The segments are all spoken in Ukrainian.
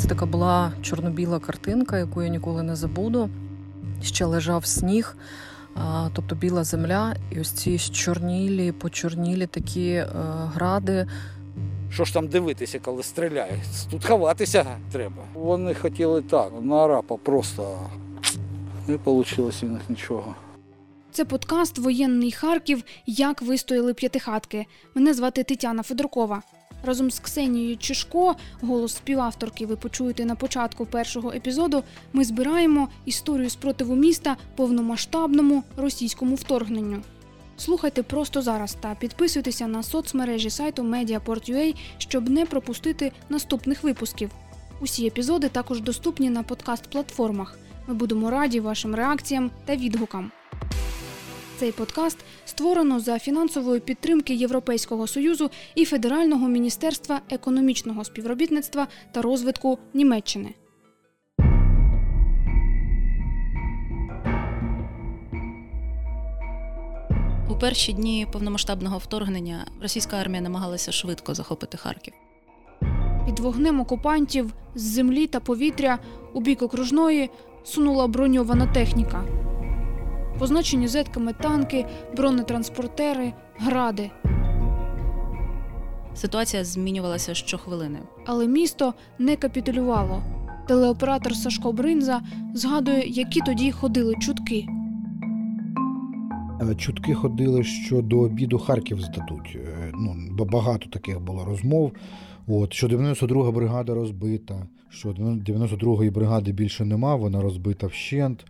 Це така була чорно-біла картинка, яку я ніколи не забуду. Ще лежав сніг, тобто біла земля, і ось ці чорнілі, почорнілі такі е, гради. Що ж там дивитися, коли стріляють? Тут ховатися треба. Вони хотіли так, на арапа просто не вийшло у них нічого. Це подкаст Воєнний Харків. Як вистояли п'ятихатки. Мене звати Тетяна Федоркова. Разом з Ксенією Чишко, голос співавторки, ви почуєте на початку першого епізоду. Ми збираємо історію спротиву міста повномасштабному російському вторгненню. Слухайте просто зараз та підписуйтеся на соцмережі сайту Mediaport.ua, щоб не пропустити наступних випусків. Усі епізоди також доступні на подкаст-платформах. Ми будемо раді вашим реакціям та відгукам. Цей подкаст створено за фінансової підтримки Європейського союзу і Федерального міністерства економічного співробітництва та розвитку Німеччини. У перші дні повномасштабного вторгнення російська армія намагалася швидко захопити Харків. Під вогнем окупантів з землі та повітря у бік окружної сунула броньована техніка позначені зетками танки, бронетранспортери, гради. Ситуація змінювалася щохвилини. Але місто не капітулювало. Телеоператор Сашко Бринза згадує, які тоді ходили чутки. Е, чутки ходили, що до обіду Харків здадуть. Е, ну багато таких було розмов. От що 92-га бригада розбита, що 92-ї бригади більше нема, вона розбита вщент.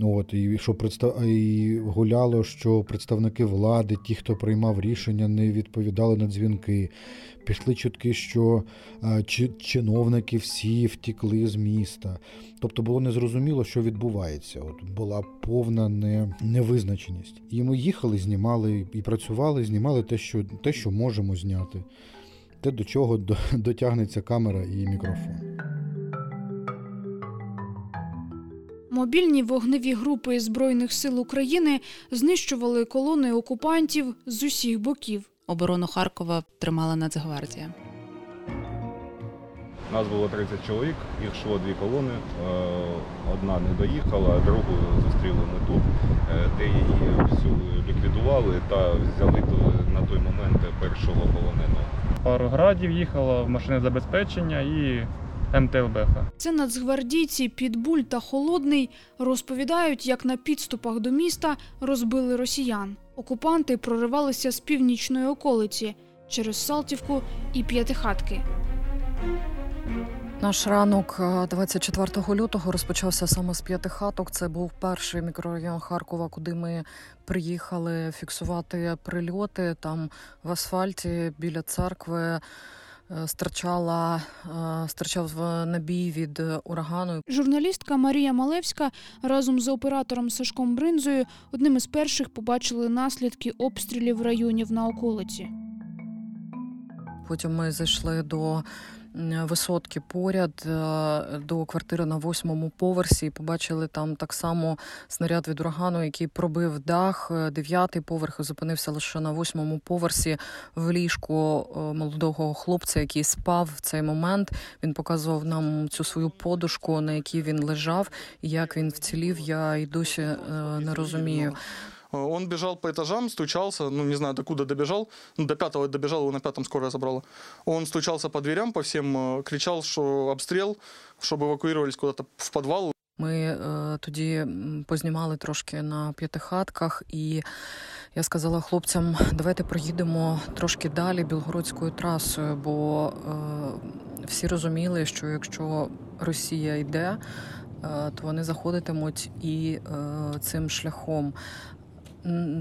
От, І що представ... і гуляло, що представники влади, ті, хто приймав рішення, не відповідали на дзвінки. Пішли чутки, що чиновники всі втікли з міста. Тобто було незрозуміло, що відбувається. От Була повна не... невизначеність. І ми їхали, знімали і працювали, знімали те, що те, що можемо зняти, те, до чого дотягнеться камера і мікрофон. Мобільні вогневі групи Збройних сил України знищували колони окупантів з усіх боків. Оборону Харкова тримала Нацгвардія. Нас було 30 чоловік, їх йшло дві колони. Е, одна не доїхала, а другу зустріли ми тут, де її всю ліквідували та взяли на той момент першого полоненого. Пару градів їхало в машини забезпечення і МТЛБХ. Це нацгвардійці Підбуль та Холодний розповідають, як на підступах до міста розбили росіян. Окупанти проривалися з північної околиці через Салтівку і П'ятихатки. Наш ранок 24 е, лютого розпочався саме з п'ятихаток. Це був перший мікрорайон Харкова, куди ми приїхали фіксувати прильоти там в асфальті біля церкви. Е, страчав е, набій від урагану. Журналістка Марія Малевська разом з оператором Сашком Бринзою одним із перших побачили наслідки обстрілів районів на околиці. Потім ми зайшли до висотки поряд е, до квартири на восьмому поверсі. Побачили там так само снаряд від урагану, який пробив дах. Е, дев'ятий поверх і зупинився лише на восьмому поверсі в ліжку е, молодого хлопця, який спав в цей момент. Він показував нам цю свою подушку, на якій він лежав, і як він вцілів. Я й досі не розумію. Э, он бежал по этажам, стучался, ну, не знаю, докуда добежал, ну, до пятого добежал, его на пятом скорая забрала. Он стучался по дверям, по всем, э, кричал, что обстрел, чтобы эвакуировались куда-то в подвал. Ми е, тоді познімали трошки на п'ятихатках, і я сказала хлопцям, давайте проїдемо трошки далі білгородською трасою, бо е, всі розуміли, що якщо Росія йде, е, то вони заходитимуть і е, цим шляхом.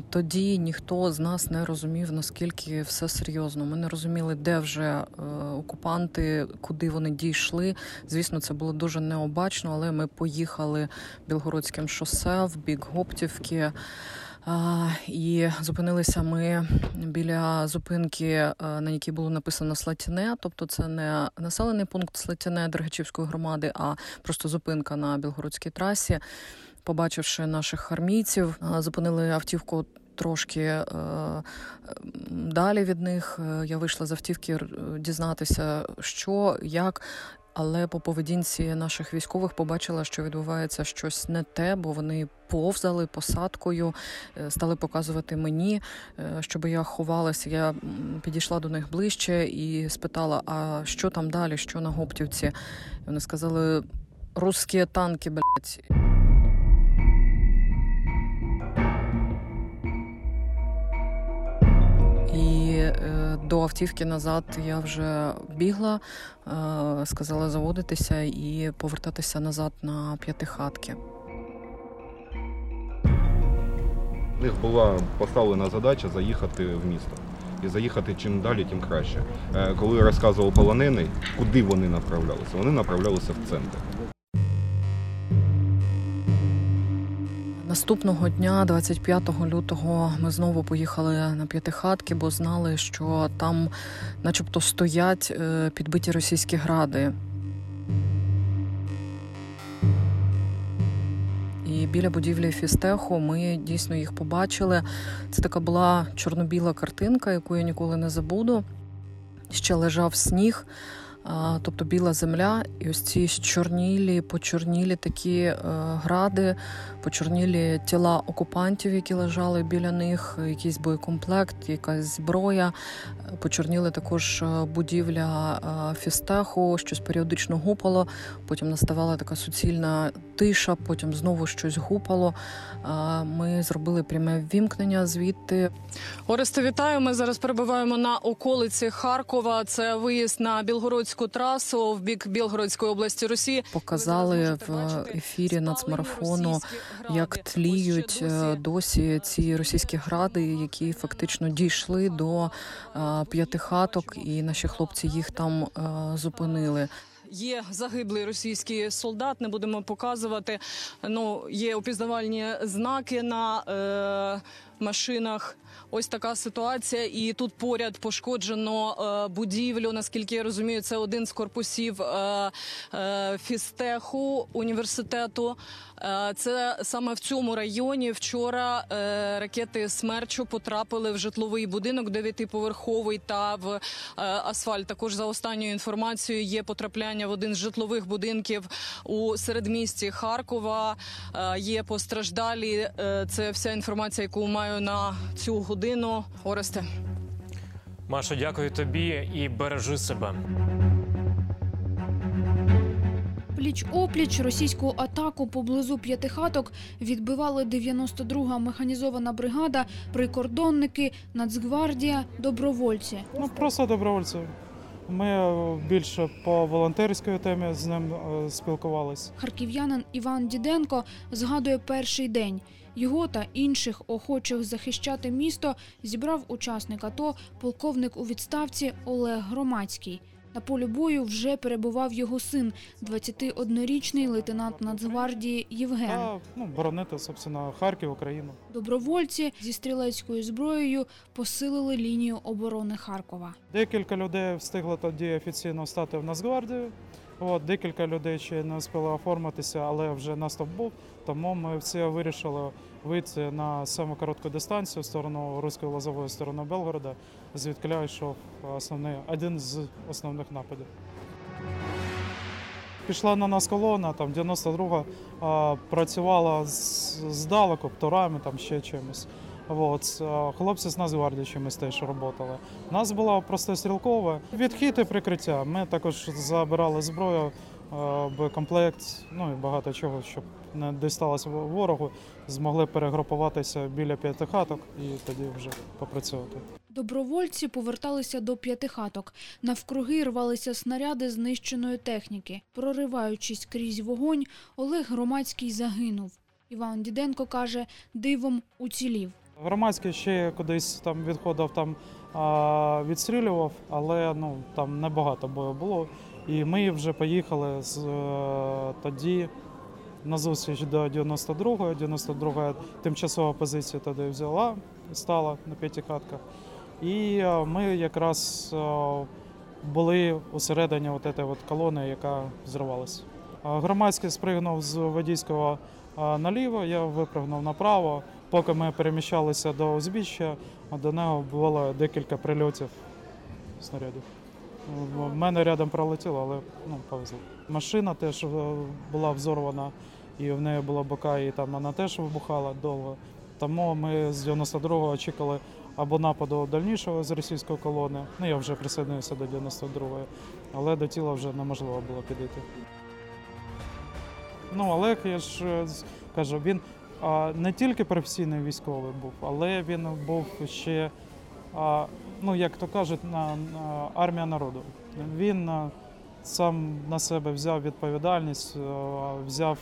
Тоді ніхто з нас не розумів, наскільки все серйозно. Ми не розуміли, де вже е, окупанти, куди вони дійшли. Звісно, це було дуже необачно, але ми поїхали Білгородським шосе в бік Гоптівки. І зупинилися ми біля зупинки, е, на якій було написано Слатіне, тобто це не населений пункт Слатіне Дергачівської громади, а просто зупинка на Білгородській трасі побачивши наших армійців, зупинили автівку. Трошки е, далі від них я вийшла з автівки дізнатися, що як. Але по поведінці наших військових побачила, що відбувається щось не те, бо вони повзали посадкою, е, стали показувати мені, е, щоб я ховалася. Я підійшла до них ближче і спитала: а що там далі, що на Гоптівці? І вони сказали: русські танки, блядь. До автівки назад я вже бігла, е, сказала заводитися і повертатися назад на п'ятихатки. У них була поставлена задача заїхати в місто. І заїхати чим далі, тим краще. Е, Коли розказував полонений, куди вони направлялися? Вони направлялися в центр. Наступного дня, 25 лютого, ми знову поїхали на п'ятихатки, бо знали, що там, начебто, стоять е, підбиті російські гради. І біля будівлі фістеху ми дійсно їх побачили. Це така була чорно-біла картинка, яку я ніколи не забуду. Ще лежав сніг, тобто біла земля, і ось ці чорнілі, почорнілі такі е, гради, почорнілі тіла окупантів, які лежали біля них, якийсь боєкомплект, якась зброя. Почорніли також е, будівля е, фістеху, щось періодично гупало. Потім наставала така суцільна тиша, потім знову щось гупало. Ми зробили пряме ввімкнення звідти. Оресте, вітаю. Ми зараз перебуваємо на околиці Харкова. Це виїзд на Білгородську трасу в бік Білгородської області Росії. Показали в ефірі нацмарафону, як тліють е, досі ці російські гради, які фактично дійшли до е, п'ятихаток, і наші хлопці їх там е, зупинили. Є загиблий російський солдат, не будемо показувати. Ну, є опізнавальні знаки на е, машинах. Ось така ситуація. І тут поряд пошкоджено е, будівлю. Наскільки я розумію, це один з корпусів е, е, фістеху університету. Це саме в цьому районі вчора ракети смерчу потрапили в житловий будинок дев'ятиповерховий та в асфальт. Також за останньою інформацією є потрапляння в один з житлових будинків у середмісті Харкова. Є постраждалі. Це вся інформація, яку маю на цю годину. Оресте. Машо, дякую тобі і бережи себе. Пліч опліч російську атаку поблизу п'ятихаток відбивали 92-га механізована бригада, прикордонники, Нацгвардія, добровольці. Ну просто добровольці. Ми е, більше по волонтерській темі з ним спілкувались. спілкувалися. Харків'янин Іван Діденко згадує перший день. Його та інших охочих захищати місто зібрав учасник АТО, полковник у відставці Олег Громадський. На полі бою вже перебував його син, 21-річний лейтенант Нацгвардії Євген. Та ну, боронити, собственно, Харків, Україну. Добровольці зі стрілецькою зброєю посилили лінію оборони Харкова. Декілька людей встигло тоді офіційно стати в Нацгвардію. От, декілька людей ще не встигли оформитися, але вже наступ був. Тому ми всі вирішили вийти на саму коротку дистанцію в сторону Руської Лозової, в сторону Белгорода, звідки йшов основний, один з основних нападів. Пішла на нас колона, там 92-га а, працювала здалеку, птурами, там ще чимось. От, хлопці з Нацгвардії чимось теж працювали. У нас було просто стрілкове відхід і прикриття. Ми також забирали зброю, боєкомплект, ну і багато чого, щоб не дісталося ворогу, змогли перегрупуватися біля п'яти хаток і тоді вже попрацювати. Добровольці поверталися до п'ятихаток. Навкруги рвалися снаряди знищеної техніки. Прориваючись крізь вогонь, Олег Громадський загинув. Іван Діденко каже, дивом уцілів. Громадський ще кудись там відходив, там відстрілював, але ну там небагато бою було. І ми вже поїхали з е, тоді на зустріч до 92-ї. 92-я тимчасова позиція тоді взяла, стала на п'ятихатках. І е, ми якраз е, були усередині цієї колони, яка зривалася. Громадський спригнув з водійського наліво, я випрыгнув направо. Поки ми переміщалися до узбіччя, до нього було декілька прильотів снарядів. В мене рядом пролетіло, але ну, повезло. Машина теж е, була взорвана, і в неї була бока, і там вона теж вибухала довго. Тому ми з 92-го очікували або нападу дальнішого з російської колони. Ну, я вже присоединився до 92-ї, але до тіла вже неможливо було підійти. Ну, Олег, я ж е, кажу, він не тільки професійний військовий був, але він був ще, ну як то кажуть, на, на армія народу. Він на, сам на себе взяв відповідальність, взяв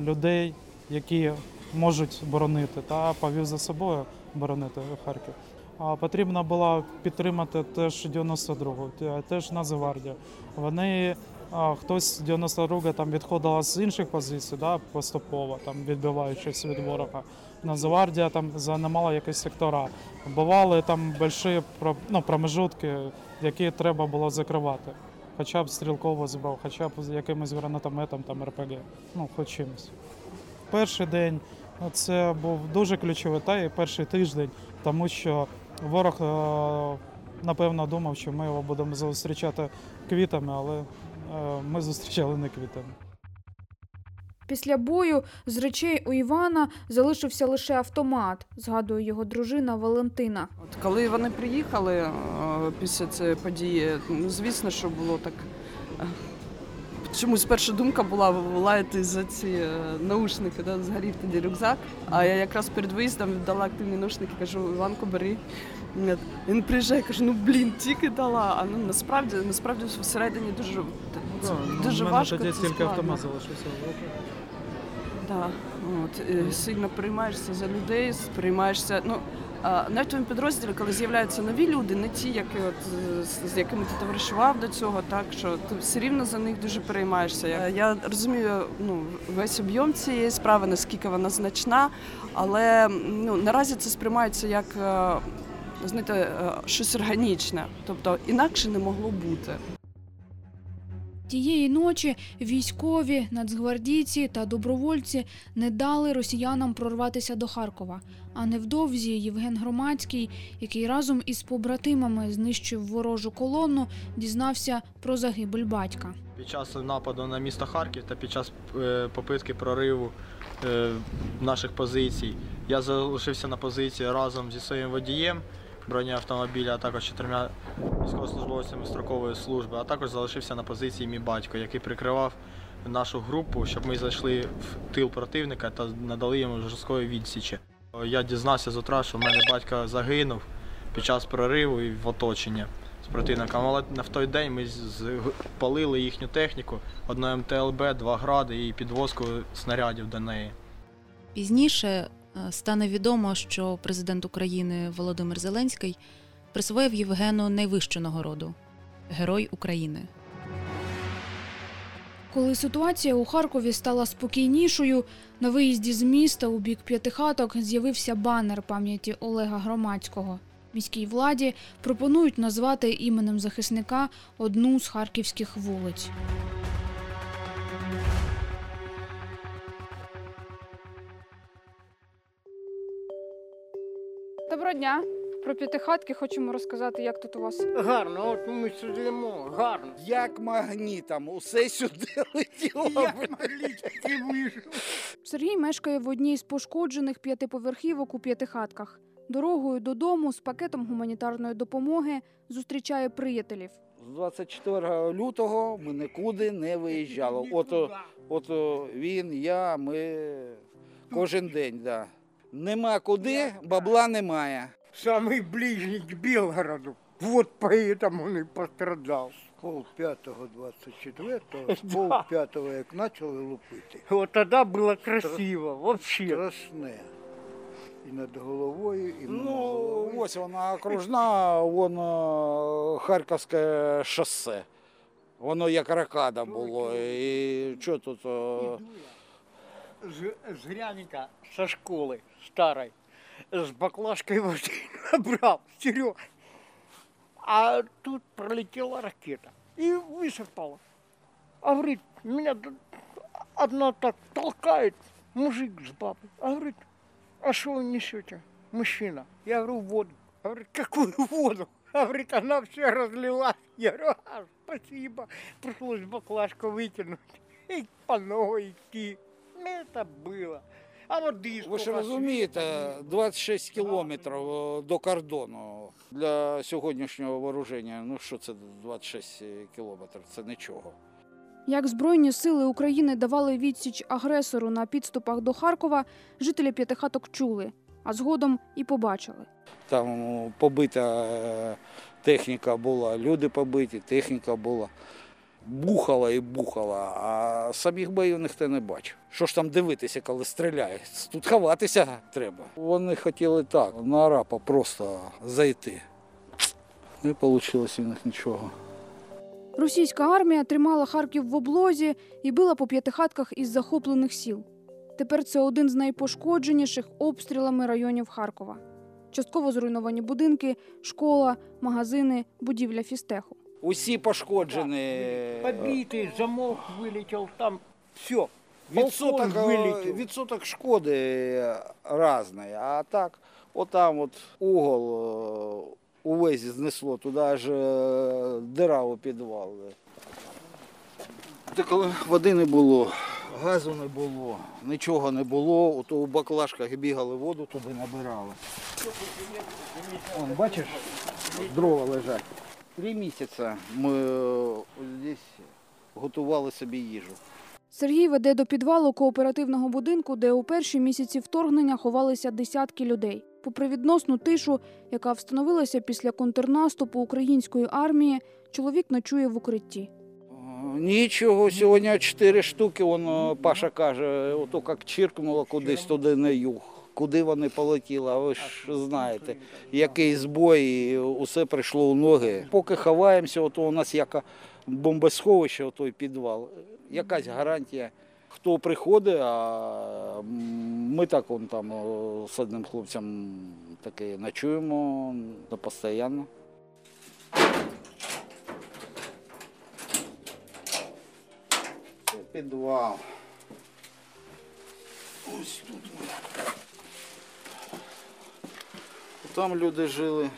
людей, які можуть боронити, та повів за собою боронити Харків. А потрібно було підтримати теж 92-го, теж Нацгвардія. Вони а, хтось 92 там відходила з інших позицій, да, поступово, там відбиваючись від ворога. Нацгвардія там займала якісь сектора. Бували там великі ну, промежутки, які треба було закривати. Хоча б стрілково збрав, хоча б якимось гранатометом, там РПГ, ну хоч чимось. Перший день ну, це був дуже ключовий та і перший тиждень, тому що ворог, е, напевно, думав, що ми його будемо зустрічати квітами, але ми зустрічали не квітами. Після бою з речей у Івана залишився лише автомат, згадує його дружина Валентина. От коли вони приїхали е, після цієї події, ну, звісно, що було так. е, Чомусь перша думка була лаяти за ці е, наушники, да, згорів тоді рюкзак. А я якраз перед виїздом віддала активні наушники, кажу, Іванко, бери. Він приїжджає, каже, ну блін, тільки дала. А ну насправді, насправді всередині дуже, це дуже важко. тоді це тільки складно. автомат залишився. Да, от, е, сильно приймаєшся за людей, приймаєшся. Ну, а, навіть в твоєму підрозділі, коли з'являються нові люди, не ті, які от, з, з якими ти товаришував до цього, так що ти все рівно за них дуже переймаєшся. Я, я розумію ну, весь об'єм цієї справи, наскільки вона значна, але ну, наразі це сприймається як е, знаєте, е, щось органічне, тобто інакше не могло бути. Тієї ночі військові, нацгвардійці та добровольці не дали росіянам прорватися до Харкова. А невдовзі Євген Громадський, який разом із побратимами знищив ворожу колону, дізнався про загибель батька. Під час нападу на місто Харків та під час е, попитки прориву е, наших позицій я залишився на позиції разом зі своїм водієм бронеавтомобіля, а також чотирма військовослужбовцями строкової служби, а також залишився на позиції мій батько, який прикривав нашу групу, щоб ми зайшли в тил противника та надали йому жорсткої відсічі. Я дізнався з утра, що в мене батько загинув під час прориву і в оточенні з противником. Але на в той день ми палили їхню техніку, одну МТЛБ, два гради і підвозку снарядів до неї. Пізніше стане відомо, що президент України Володимир Зеленський присвоїв Євгену найвищу нагороду Герой України. Коли ситуація у Харкові стала спокійнішою, на виїзді з міста у бік п'ятихаток з'явився банер пам'яті Олега Громадського. Міській владі пропонують назвати іменем захисника одну з харківських вулиць. Доброго дня. Про п'ятихатки хочемо розказати, як тут у вас. Гарно, от ми сидимо, гарно. Як магнітом, усе сюди летіло. Як і вийшов. Сергій мешкає в одній з пошкоджених п'ятиповерхівок у п'ятихатках. Дорогою додому з пакетом гуманітарної допомоги зустрічає приятелів. З 24 лютого ми нікуди не виїжджали. От, от він, я, ми кожен день. Да. Нема куди, бабла немає. Самый ближний к Белгороду. Вот поэтому он и пострадал. Пол п'ятого 24-го, з Да. пол п'ятого, як почали лупити. Вот тогда было красиво, вообще. Страшне. І над головою, і над Ну, головою. ось вона окружна, вон е, Харківське шосе. Воно як ракада було. І що тут? е, З, з гряника со школы старой с баклажкой воды набрал, Серега. А тут пролетела ракета и высыпала. А говорит, меня одна так толкает, мужик с бабой. А говорит, а что вы несете? Мужчина. Я говорю, воду. Говорит, какую воду? Говорит, она все разлилась. Я говорю, а, спасибо. Пришлось баклажку вытянуть и по новой идти. Это было. А води Ви ж розумієте, 26 кілометрів е, до кордону для сьогоднішнього вооруження. Ну що це 26 кілометрів? Це нічого. Як Збройні сили України давали відсіч агресору на підступах до Харкова, жителі п'ятихаток чули, а згодом і побачили. Там побита е, техніка була, люди побиті, техніка була. Бухала і бухала, а самих боїв ніхто не бачив. Що ж там дивитися, коли стріляють? Тут ховатися треба. Вони хотіли так, на арапа просто зайти. Не вийшло в них нічого. Російська армія тримала Харків в облозі і била по п'ятихатках із захоплених сіл. Тепер це один з найпошкодженіших обстрілами районів Харкова. Частково зруйновані будинки, школа, магазини, будівля фістеху. Усі пошкоджені. Побитый, замок вылетел, там все. Відсоток, е, вилетів. відсоток шкоди різний. А так, отам от угол е, увесь знесло, туди аж е, дира у підвал. Та коли води не було, газу не було, нічого не було, ото у баклажках бігали воду, туди набирали. Вон, бачиш, дрова лежать. Три місяці ми е, здесь готували собі їжу. Сергій веде до підвалу кооперативного будинку, де у перші місяці вторгнення ховалися десятки людей. Попри відносну тишу, яка встановилася після контрнаступу української армії, чоловік ночує в укритті. Нічого, сьогодні чотири штуки, вон, е, Паша каже, ото як чиркнуло кудись туди на юг. Куди вони полетіли, а ви ж знаєте, який збой, і усе прийшло у ноги. Поки ховаємося, ото у нас як бомбосховище, той підвал, якась гарантія. Хто приходить, а ми так вон там з одним хлопцем таке ночуємо постійно. Це підвал. Ось тут. Там люди жили.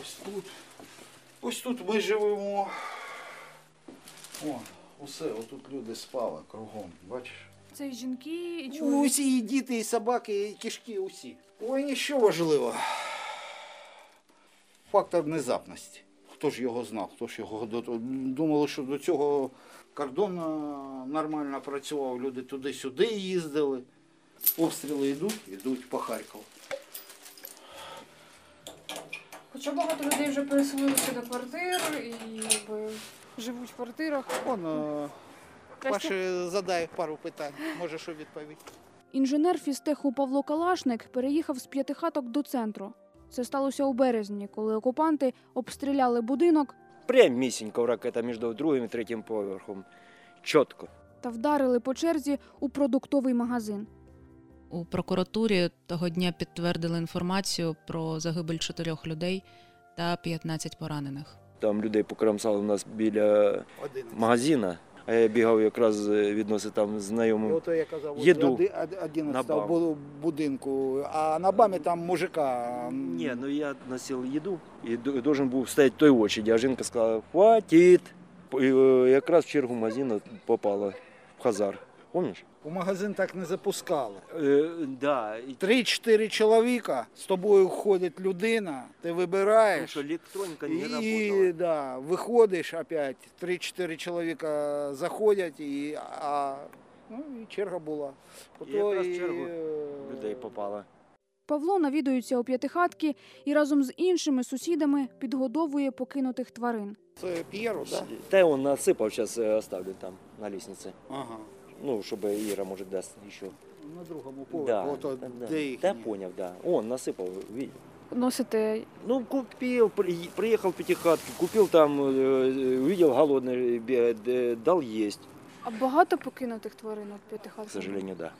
Ось тут. Ось тут ми живемо. О, усе, отут люди спали кругом, бачиш? Це і жінки, і Ну, Усі і діти, і собаки, і кішки, усі. Ой, що важливо. Фактор внезапності. Хто ж його знав, хто ж його до того- думали, що до цього кордон нормально працював, люди туди-сюди їздили. Обстріли йдуть, йдуть по Харкову. Хоча багато людей вже переселилися до квартир і живуть в квартирах. Он, е, Паші задає пару питань, може що відповідь. Інженер фістеху Павло Калашник переїхав з п'ятихаток до центру. Це сталося у березні, коли окупанти обстріляли будинок Прямісінько ракета між другим і третім поверхом. Чітко. та вдарили по черзі у продуктовий магазин. У прокуратурі того дня підтвердили інформацію про загибель чотирьох людей та 15 поранених. Там людей покромсали у нас біля магазина, а я бігав якраз е, відносив там знайомим Ото я казав, їду. 11 на бам. бу- будинку, а на бамі там мужика. Ні, ну я носив їду і должен був стояти той очереді, а жінка сказала, хватить. І е, якраз в чергу магазину попала в Хазар. Помніш? У магазин так не запускали. Е, да. Три-чотири чоловіка, з тобою ходить людина, ти Тому вибираєш. що електроніка не І да, виходиш опять, три-чотири чоловіка заходять, і, а ну, і черга була. І якраз і, чергу е, людей попало. Павло навідується у п'ятихатки і разом з іншими сусідами підгодовує покинутих тварин. Це П'єро, так? Та он насыпал, сейчас оставлю там на лестнице. Ага Ну, чтобы Ира, может, даст еще. На другому поверху, Да, ото да, да. де їх. Да, понял, да. Он насыпал, видел. Носите Ну, купил, при- приехал в пятихатку, купил там, э, увидел голодный, бе- д- дал есть. а багато покинутих тварин у К п'ятихатках? сожалению, да.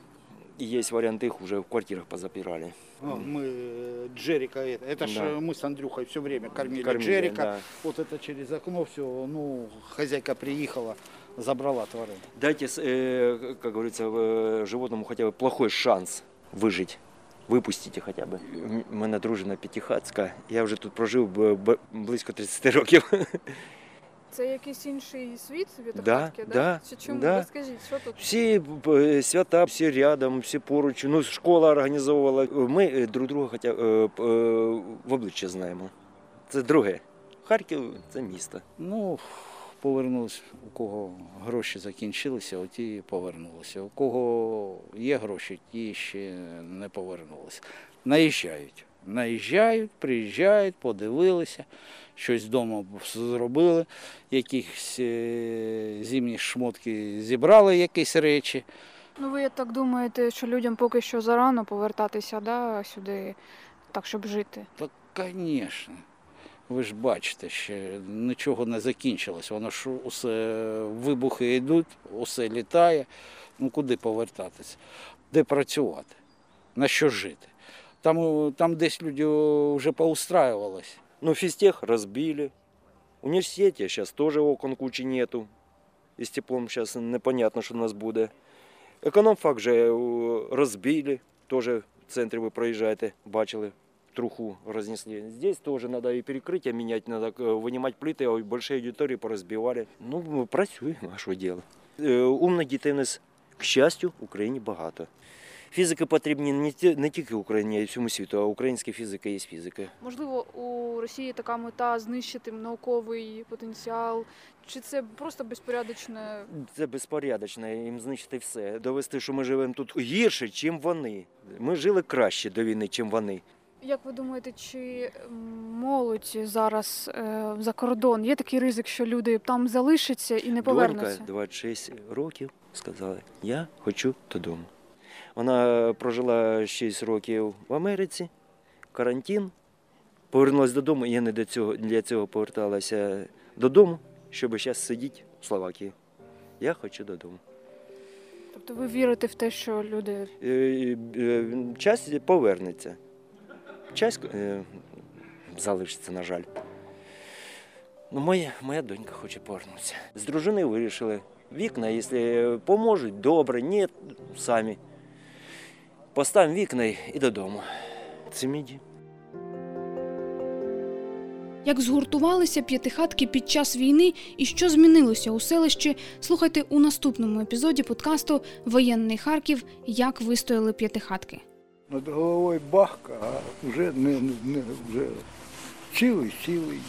И есть варианты, их уже в квартирах позапирали. Ну, Мы э, Джерика, это, это ж Да. э, мы с Андрюхой все время кормили, Кормили, Джерика. да. Вот это через окно все, ну, хозяйка приехала, забрала тварин. Дайте, с- э, как говорится, э, животному хотя бы плохой шанс выжить. Випустіть хоча б. У мене дружина п'ятихатська. Я вже тут прожив б- б- близько 30 років. Це якийсь інший світ Да, П'ятихатки, да, Чи чому? да. Розкажіть, що тут? Всі е, свята, всі рядом, всі поруч. Ну, школа організовувала. Ми е, друг друга хоча, е, п- е, в обличчя знаємо. Це друге. Харків це місто. Ну, повернулися, у кого гроші закінчилися, оті повернулися. У кого є гроші, ті ще не повернулися. Наїжджають. Наїжджають, приїжджають, подивилися, щось вдома зробили, якісь е, зимні шмотки зібрали, якісь речі. Ну ви так думаєте, що людям поки що зарано повертатися да, сюди, так щоб жити? Так, звісно. Ви ж бачите, ще нічого не закінчилось. Воно ж усе вибухи йдуть, усе літає. Ну куди повертатися? Де працювати? На що жити? Там, там десь люди вже поустраювалися. Ну, физтех разбили. В университете сейчас тоже окон кучи нету. И с теплом сейчас непонятно, что у нас буде. Економфак же е, розбили. Тоже в центрі ви проїжджаєте, бачили, труху рознесли. Здесь тоже надо и перекрытие менять, надо е, вынимать плиты, а большие аудитории поразбивали. Ну, працюємо, а що діло. Е, Умних дітей у нас, к щастю, в Україні багато. Фізики потрібні не, ті- не тільки Україні, а й всьому світу, а українська фізика є фізика. Можливо, у Росії така мета знищити науковий потенціал, чи це просто безпорядочне? Це безпорядочно, їм знищити все. Довести, що ми живемо тут гірше, ніж вони. Ми жили краще до війни, ніж вони. Як ви думаєте, чи молодь зараз е, за кордон? Є такий ризик, що люди там залишаться і не повернуться? Донька 26 років сказала, я хочу додому. Вона прожила 6 років в Америці, карантин, повернулася додому, я не для цього, для цього поверталася додому, щоб зараз сидіти в Словакії. Я хочу додому. Тобто ви вірите в те, що люди Е, е, Часть повернеться. Часть е, залишиться, на жаль. Ну, моя, моя донька хоче повернутися. З дружиною вирішили. Вікна, якщо поможуть, добре, ні, самі. Поставимо вікна і додому. Це мій. Як згуртувалися п'ятихатки під час війни і що змінилося у селищі, слухайте у наступному епізоді подкасту Воєнний Харків. Як вистояли п'ятихатки. Над головою бахка, а вже не, не, не вже цілий, цілий.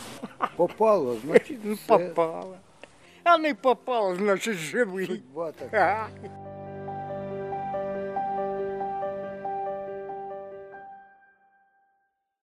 Попало, значить, Ну, все. попало. А не попало, значить живий. Судьба така.